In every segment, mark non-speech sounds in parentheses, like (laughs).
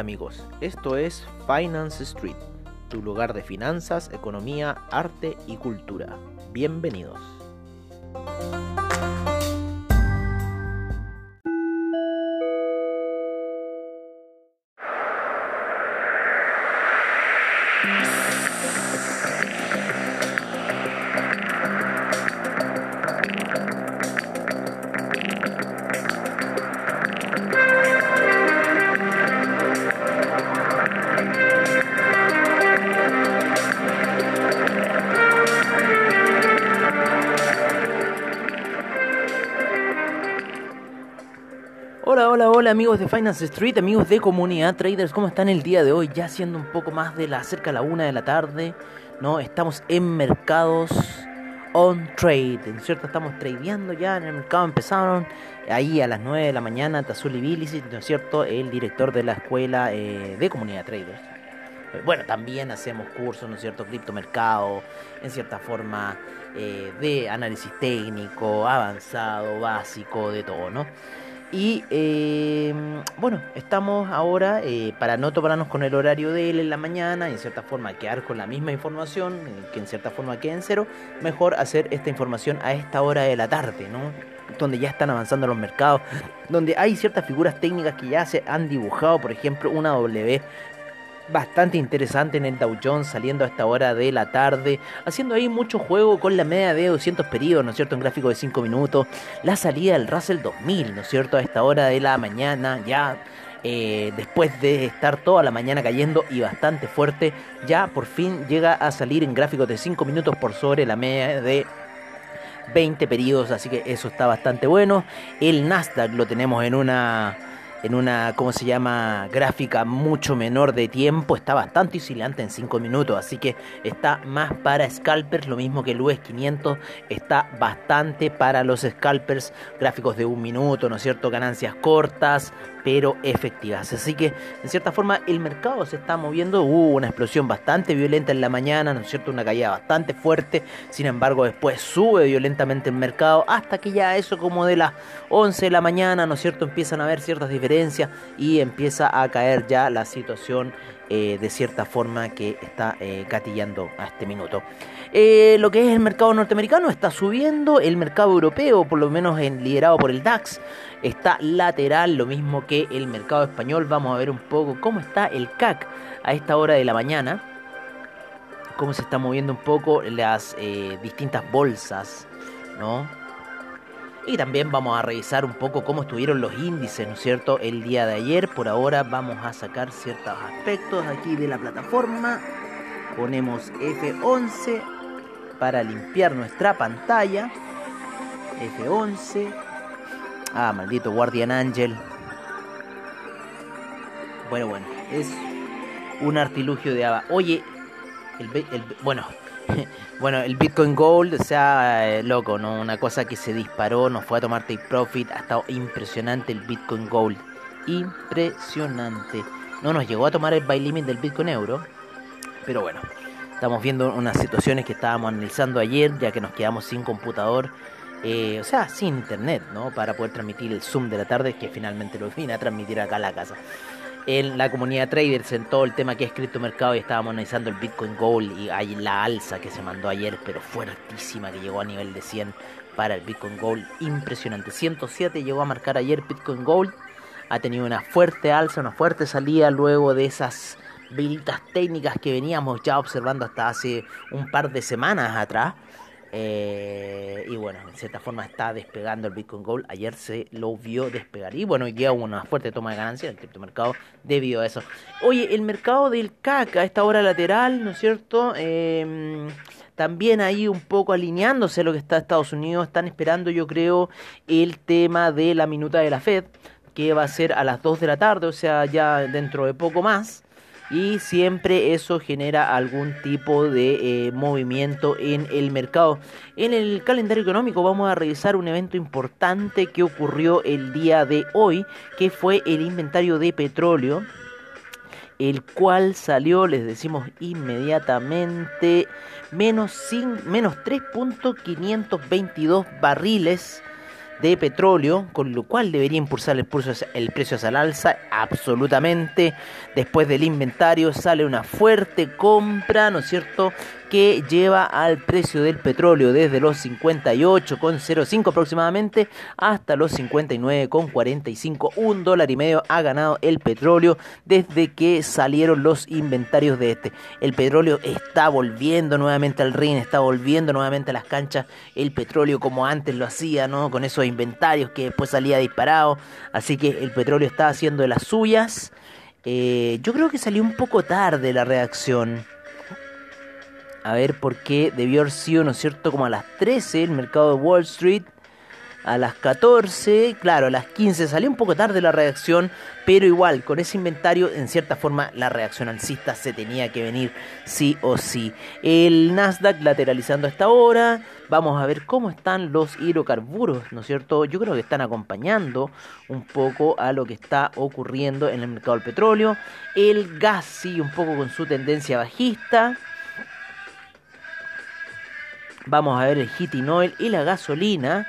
Amigos, esto es Finance Street, tu lugar de finanzas, economía, arte y cultura. Bienvenidos. Hola, amigos de Finance Street, amigos de comunidad traders, ¿cómo están el día de hoy? Ya siendo un poco más de la cerca de la una de la tarde, ¿no? Estamos en mercados on trade, ¿cierto? Estamos tradeando ya en el mercado, empezaron ahí a las 9 de la mañana, Tazuli Bilici, ¿no es cierto? El director de la escuela eh, de comunidad traders. Bueno, también hacemos cursos, ¿no es cierto? Criptomercado, en cierta forma eh, de análisis técnico, avanzado, básico, de todo, ¿no? Y eh, bueno, estamos ahora, eh, para no toparnos con el horario de él en la mañana, en cierta forma quedar con la misma información, eh, que en cierta forma quede en cero, mejor hacer esta información a esta hora de la tarde, ¿no? Donde ya están avanzando los mercados, donde hay ciertas figuras técnicas que ya se han dibujado, por ejemplo, una W bastante interesante en el Dow Jones saliendo a esta hora de la tarde, haciendo ahí mucho juego con la media de 200 periodos, ¿no es cierto? En gráfico de 5 minutos, la salida del Russell 2000, ¿no es cierto? A esta hora de la mañana, ya eh, después de estar toda la mañana cayendo y bastante fuerte, ya por fin llega a salir en gráficos de 5 minutos por sobre la media de 20 periodos, así que eso está bastante bueno. El Nasdaq lo tenemos en una en una, ¿cómo se llama?, gráfica mucho menor de tiempo, está bastante oscilante en 5 minutos, así que está más para scalpers, lo mismo que el US 500 está bastante para los scalpers, gráficos de un minuto, ¿no es cierto?, ganancias cortas, pero efectivas. Así que, en cierta forma, el mercado se está moviendo. Hubo una explosión bastante violenta en la mañana, ¿no es cierto? Una caída bastante fuerte. Sin embargo, después sube violentamente el mercado hasta que ya eso como de las 11 de la mañana, ¿no es cierto? Empiezan a haber ciertas diferencias y empieza a caer ya la situación eh, de cierta forma que está eh, gatillando a este minuto. Eh, lo que es el mercado norteamericano está subiendo, el mercado europeo, por lo menos en, liderado por el DAX, está lateral, lo mismo que el mercado español. Vamos a ver un poco cómo está el CAC a esta hora de la mañana, cómo se están moviendo un poco las eh, distintas bolsas, ¿no? Y también vamos a revisar un poco cómo estuvieron los índices, ¿no es cierto?, el día de ayer. Por ahora vamos a sacar ciertos aspectos aquí de la plataforma. Ponemos F11 para limpiar nuestra pantalla. F11. Ah, maldito Guardian Angel. Bueno, bueno, es un artilugio de Ava. Oye, el, el bueno, (laughs) bueno, el Bitcoin Gold, o sea, eh, loco, ¿no? Una cosa que se disparó, nos fue a tomar take profit, ha estado impresionante el Bitcoin Gold. Impresionante. No nos llegó a tomar el buy limit del Bitcoin Euro, pero bueno, estamos viendo unas situaciones que estábamos analizando ayer, ya que nos quedamos sin computador. Eh, o sea, sin internet, ¿no? Para poder transmitir el Zoom de la tarde, que finalmente lo vine a transmitir acá a la casa en la comunidad traders en todo el tema que es criptomercado y estábamos analizando el Bitcoin Gold y hay la alza que se mandó ayer, pero fuertísima que llegó a nivel de 100 para el Bitcoin Gold, impresionante. 107 llegó a marcar ayer Bitcoin Gold, ha tenido una fuerte alza, una fuerte salida luego de esas velitas técnicas que veníamos ya observando hasta hace un par de semanas atrás. Eh, y bueno, en cierta forma está despegando el Bitcoin Gold. Ayer se lo vio despegar. Y bueno, hoy día una fuerte toma de ganancia del criptomercado debido a eso. Oye, el mercado del CAC a esta hora lateral, ¿no es cierto? Eh, también ahí un poco alineándose a lo que está Estados Unidos. Están esperando, yo creo, el tema de la minuta de la Fed, que va a ser a las 2 de la tarde, o sea, ya dentro de poco más y siempre eso genera algún tipo de eh, movimiento en el mercado. En el calendario económico vamos a revisar un evento importante que ocurrió el día de hoy, que fue el inventario de petróleo, el cual salió, les decimos inmediatamente, menos, menos 3.522 barriles de petróleo, con lo cual debería impulsar el, el precio hacia alza absolutamente. Después del inventario sale una fuerte compra, ¿no es cierto? Que lleva al precio del petróleo desde los 58,05 aproximadamente hasta los 59,45. Un dólar y medio ha ganado el petróleo desde que salieron los inventarios de este. El petróleo está volviendo nuevamente al ring, está volviendo nuevamente a las canchas. El petróleo como antes lo hacía, ¿no? Con esos inventarios que después salía disparado. Así que el petróleo está haciendo de las suyas. Eh, yo creo que salió un poco tarde la reacción a ver por qué debió haber sido, ¿no es cierto?, como a las 13 el mercado de Wall Street, a las 14, claro, a las 15 salió un poco tarde la reacción, pero igual, con ese inventario, en cierta forma, la reacción alcista se tenía que venir sí o sí. El Nasdaq lateralizando hasta ahora, vamos a ver cómo están los hidrocarburos, ¿no es cierto? Yo creo que están acompañando un poco a lo que está ocurriendo en el mercado del petróleo. El gas sigue un poco con su tendencia bajista. Vamos a ver el heating oil y la gasolina.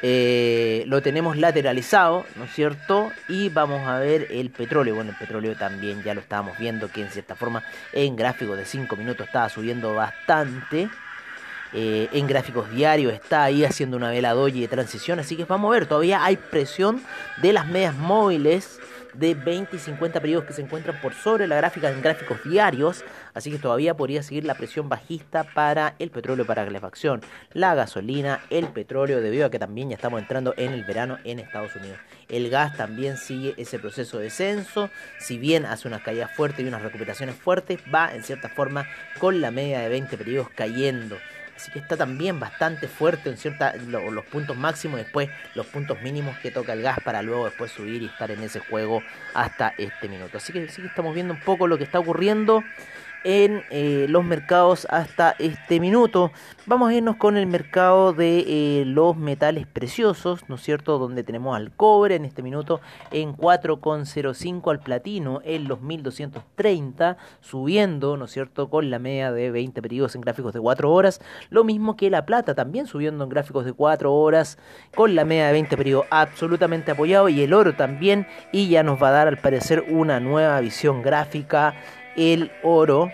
Eh, lo tenemos lateralizado, ¿no es cierto? Y vamos a ver el petróleo. Bueno, el petróleo también ya lo estábamos viendo que en cierta forma en gráficos de 5 minutos estaba subiendo bastante. Eh, en gráficos diarios está ahí haciendo una vela doji de transición. Así que vamos a ver, todavía hay presión de las medias móviles de 20 y 50 periodos que se encuentran por sobre la gráfica en gráficos diarios, así que todavía podría seguir la presión bajista para el petróleo para calefacción, la gasolina, el petróleo, debido a que también ya estamos entrando en el verano en Estados Unidos. El gas también sigue ese proceso de descenso, si bien hace unas caídas fuertes y unas recuperaciones fuertes, va en cierta forma con la media de 20 periodos cayendo. Así que está también bastante fuerte en cierta, los puntos máximos, después los puntos mínimos que toca el gas para luego después subir y estar en ese juego hasta este minuto. Así que sí que estamos viendo un poco lo que está ocurriendo en eh, los mercados hasta este minuto. Vamos a irnos con el mercado de eh, los metales preciosos, ¿no es cierto? Donde tenemos al cobre en este minuto en 4,05 al platino en los 1230, subiendo, ¿no es cierto? Con la media de 20 periodos en gráficos de 4 horas. Lo mismo que la plata, también subiendo en gráficos de 4 horas con la media de 20 periodos absolutamente apoyado. Y el oro también. Y ya nos va a dar al parecer una nueva visión gráfica el oro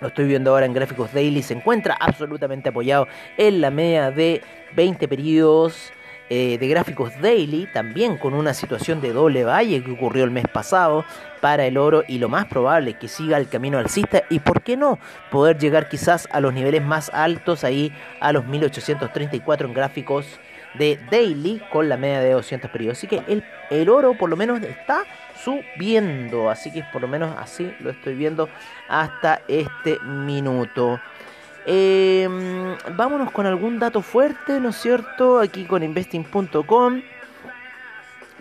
lo estoy viendo ahora en gráficos daily, se encuentra absolutamente apoyado en la media de 20 periodos eh, de gráficos daily, también con una situación de doble valle que ocurrió el mes pasado para el oro y lo más probable que siga el camino alcista y por qué no poder llegar quizás a los niveles más altos ahí a los 1834 en gráficos de daily con la media de 200 periodos. Así que el, el oro por lo menos está subiendo. Así que por lo menos así lo estoy viendo hasta este minuto. Em, vámonos con algún dato fuerte, ¿no es cierto? Aquí con investing.com.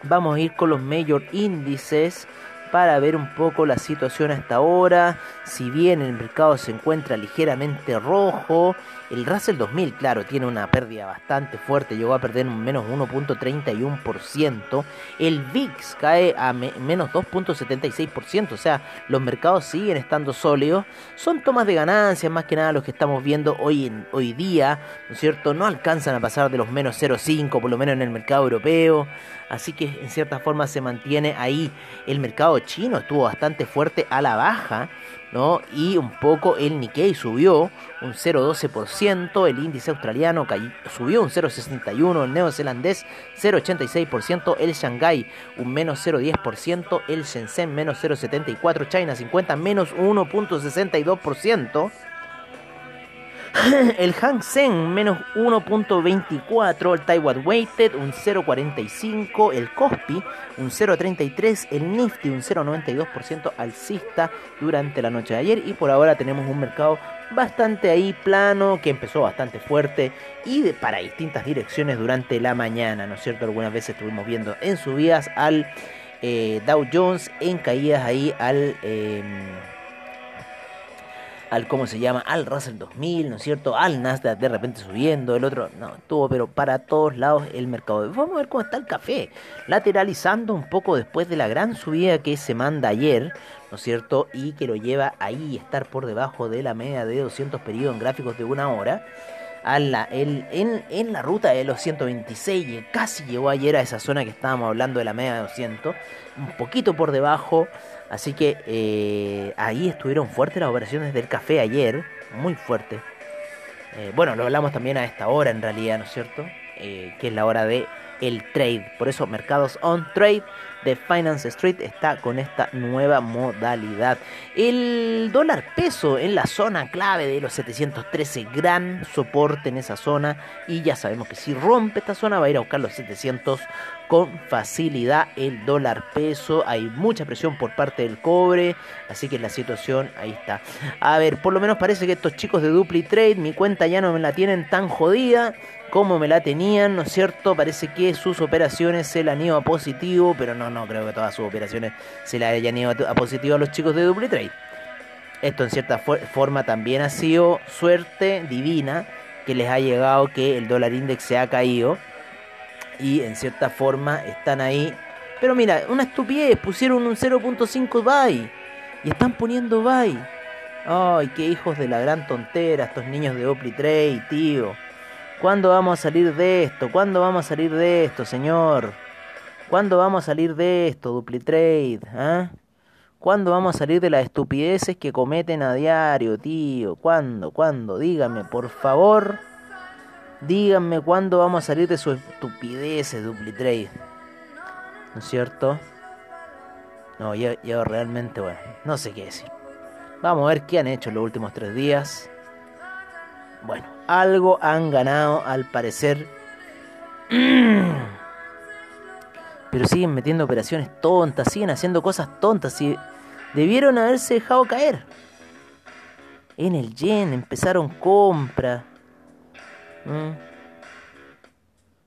Vamos a ir con los mayor índices para ver un poco la situación hasta ahora. Si bien el mercado se encuentra ligeramente rojo, el Russell 2000, claro, tiene una pérdida bastante fuerte, llegó a perder un menos 1.31%. El VIX cae a menos 2.76%, o sea, los mercados siguen estando sólidos. Son tomas de ganancias, más que nada los que estamos viendo hoy, en, hoy día, ¿no es cierto? No alcanzan a pasar de los menos 0.5, por lo menos en el mercado europeo. Así que en cierta forma se mantiene ahí. El mercado chino estuvo bastante fuerte a la baja. ¿No? Y un poco el Nikkei subió un 0,12%, el índice australiano subió un 0,61%, el neozelandés 0,86%, el Shanghai un menos 0,10%, el Shenzhen menos 0,74%, China 50 menos 1,62%. (laughs) El Hang Seng menos 1.24, el Taiwan Weighted un 0.45, el Kospi un 0.33, el Nifty un 0.92% alcista durante la noche de ayer y por ahora tenemos un mercado bastante ahí plano que empezó bastante fuerte y para distintas direcciones durante la mañana, ¿no es cierto? Algunas veces estuvimos viendo en subidas al eh, Dow Jones, en caídas ahí al... Em, al cómo se llama, al Russell 2000, ¿no es cierto? Al Nasdaq de repente subiendo, el otro, no, tuvo, pero para todos lados el mercado. Vamos a ver cómo está el café, lateralizando un poco después de la gran subida que se manda ayer, ¿no es cierto? Y que lo lleva ahí estar por debajo de la media de 200 periodos en gráficos de una hora. en, en, la ruta de los 126. Casi llegó ayer a esa zona que estábamos hablando de la media de 200. Un poquito por debajo. Así que eh, ahí estuvieron fuertes las operaciones del café ayer. Muy fuertes. Eh, bueno, lo hablamos también a esta hora en realidad, ¿no es cierto? Eh, que es la hora de el trade. Por eso Mercados On Trade de Finance Street está con esta nueva modalidad. El dólar peso en la zona clave de los 713, gran soporte en esa zona. Y ya sabemos que si rompe esta zona va a ir a buscar los 700 con facilidad el dólar peso. Hay mucha presión por parte del cobre. Así que la situación ahí está. A ver, por lo menos parece que estos chicos de Dupli Trade, mi cuenta ya no me la tienen tan jodida como me la tenían, ¿no es cierto? Parece que sus operaciones se la han ido a positivo, pero no, no creo que todas sus operaciones se la hayan ido a positivo a los chicos de Dupli Trade. Esto en cierta forma también ha sido suerte divina que les ha llegado que el dólar index se ha caído y en cierta forma están ahí. Pero mira, una estupidez, pusieron un 0.5 buy y están poniendo buy. Ay, qué hijos de la gran tontera estos niños de Opli Trade, tío. ¿Cuándo vamos a salir de esto? ¿Cuándo vamos a salir de esto, señor? ¿Cuándo vamos a salir de esto, Dupli Trade? ¿Ah? ¿Cuándo vamos a salir de las estupideces que cometen a diario, tío? ¿Cuándo? ¿Cuándo? Dígame, por favor. Díganme cuándo vamos a salir de su estupidez, Duplitrade. ¿No es cierto? No, yo, yo realmente, bueno, no sé qué decir. Vamos a ver qué han hecho los últimos tres días. Bueno, algo han ganado al parecer. (clears throat) Pero siguen metiendo operaciones tontas, siguen haciendo cosas tontas. Y debieron haberse dejado caer. En el yen empezaron compras Mm.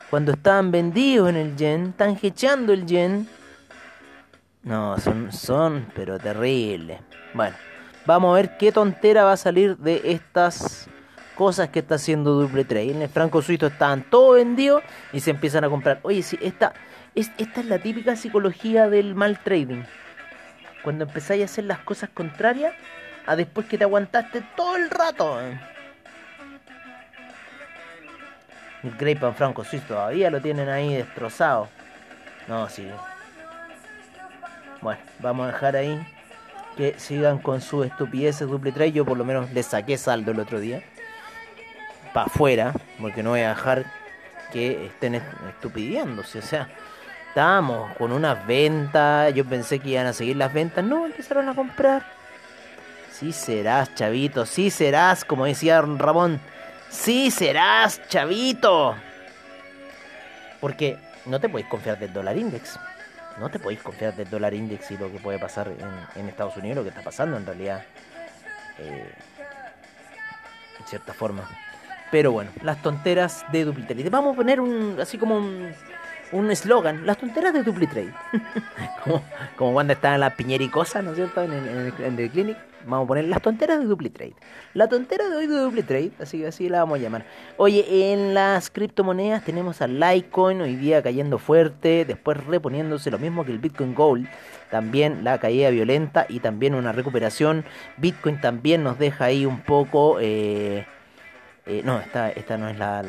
Cuando estaban vendidos en el yen, están hecheando el yen. No, son, son, pero terribles. Bueno, vamos a ver qué tontera va a salir de estas cosas que está haciendo Duple Trade. En el franco suizo estaban todos vendidos y se empiezan a comprar. Oye, sí, esta es, esta es la típica psicología del mal trading. Cuando empezáis a hacer las cosas contrarias a después que te aguantaste todo el rato. El Greypan Franco Suizo todavía lo tienen ahí destrozado. No, sí. Bueno, vamos a dejar ahí que sigan con sus estupideces duple trade. Yo por lo menos les saqué saldo el otro día. Para afuera, porque no voy a dejar que estén estupidiéndose. O sea, estábamos con unas ventas. Yo pensé que iban a seguir las ventas. No, empezaron a comprar. Sí serás, chavito. Sí serás, como decía Ramón. Sí serás, chavito. Porque no te podéis confiar del dólar index. No te podéis confiar del dólar index y lo que puede pasar en, Estados Unidos, lo que está pasando en realidad. Eh, en cierta forma. Pero bueno, las tonteras de Duplitrade. Vamos a poner un así como un eslogan, las tonteras de Duplitrade. (laughs) como, como cuando está en la piñericosa, ¿no es cierto? En, el, clinic. Vamos a poner las tonteras de DupliTrade. La tontera de hoy de DupliTrade, así así la vamos a llamar. Oye, en las criptomonedas tenemos al Litecoin hoy día cayendo fuerte, después reponiéndose lo mismo que el Bitcoin Gold. También la caída violenta y también una recuperación. Bitcoin también nos deja ahí un poco... Eh, eh, no, esta, esta no es la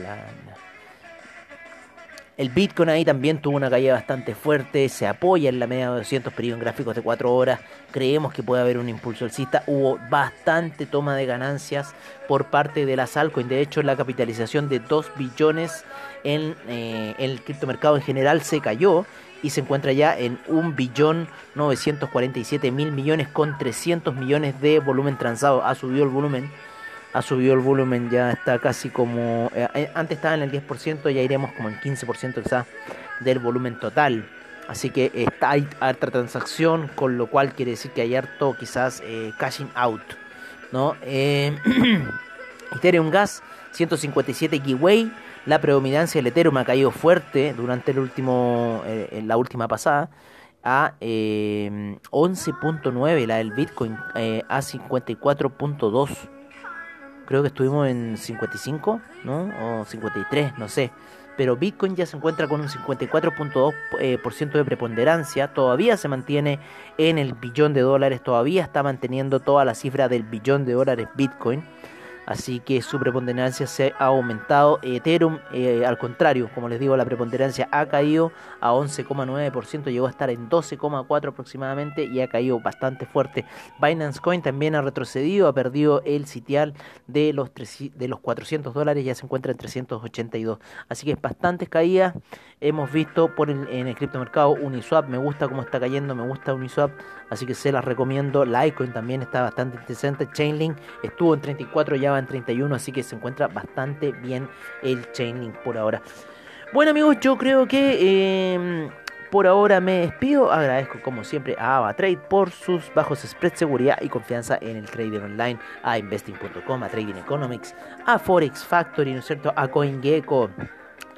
el Bitcoin ahí también tuvo una caída bastante fuerte, se apoya en la media de 200 periodos en gráficos de 4 horas. Creemos que puede haber un impulso alcista. Hubo bastante toma de ganancias por parte de las altcoins. De hecho, la capitalización de 2 billones en, eh, el criptomercado en general se cayó y se encuentra ya en 1 billón 947 mil millones con 300 millones de volumen transado. Ha subido el volumen ha subido el volumen, ya está casi como... Eh, eh, antes estaba en el 10%, ya iremos como en 15% quizás del volumen total. Así que está, hay harta transacción, con lo cual quiere decir que hay harto quizás eh, cashing out. ¿no? (clears throat) Ethereum Gas, 157 giveaway. La predominancia del Ethereum ha caído fuerte durante el último, la última pasada a 11.9, la del Bitcoin a 54.2 creo que estuvimos en 55, ¿no? O 53, no sé. Pero Bitcoin ya se encuentra con un 54.2% eh, de preponderancia, todavía se mantiene en el billón de dólares, todavía está manteniendo toda la cifra del billón de dólares Bitcoin. Así que su preponderancia se ha aumentado. Ethereum, eh, al contrario, como les digo, la preponderancia ha caído a 11,9%, llegó a estar en 12,4% aproximadamente y ha caído bastante fuerte. Binance Coin también ha retrocedido, ha perdido el sitial de los, de los 400 dólares, ya se encuentra en 382. Así que es bastantes caídas. Hemos visto por el, en el criptomercado Uniswap, me gusta cómo está cayendo, me gusta Uniswap, así que se las recomiendo. Litecoin también está bastante interesante. Chainlink estuvo en 34, ya va en 31, así que se encuentra bastante bien el Chainlink por ahora. Bueno amigos, yo creo que em, por ahora me despido. Agradezco como siempre a AvaTrade por sus bajos spreads, seguridad y confianza en el trading online, a investing.com, a Trading Economics, a Forex Factory, ¿no es cierto? A CoinGecko,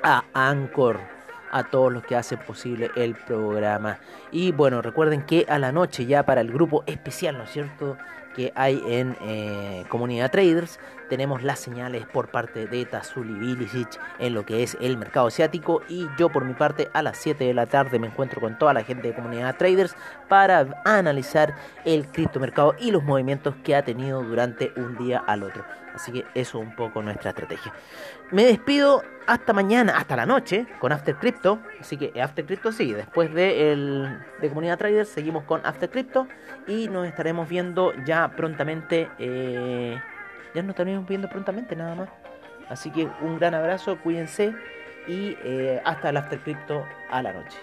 a Anchor a todos los que hacen posible el programa. Y bueno, recuerden que a la noche ya para el grupo especial, ¿no es cierto? que hay en eh, Comunidad Traders. Tenemos las señales por parte de Tazuli Bilicic en lo que es el mercado asiático. Y yo, por mi parte, a las 7 de la tarde me encuentro con toda la gente de Comunidad Traders para analizar el criptomercado y los movimientos que ha tenido durante un día al otro. Así que eso es un poco nuestra estrategia. Me despido hasta mañana, hasta la noche, con After Crypto. Así que After Crypto sí, después de, el, de Comunidad Traders seguimos con After Crypto y nos estaremos viendo ya prontamente. Eh, ya nos estaremos viendo prontamente nada más. Así que un gran abrazo, cuídense y eh, hasta el After Crypto a la noche.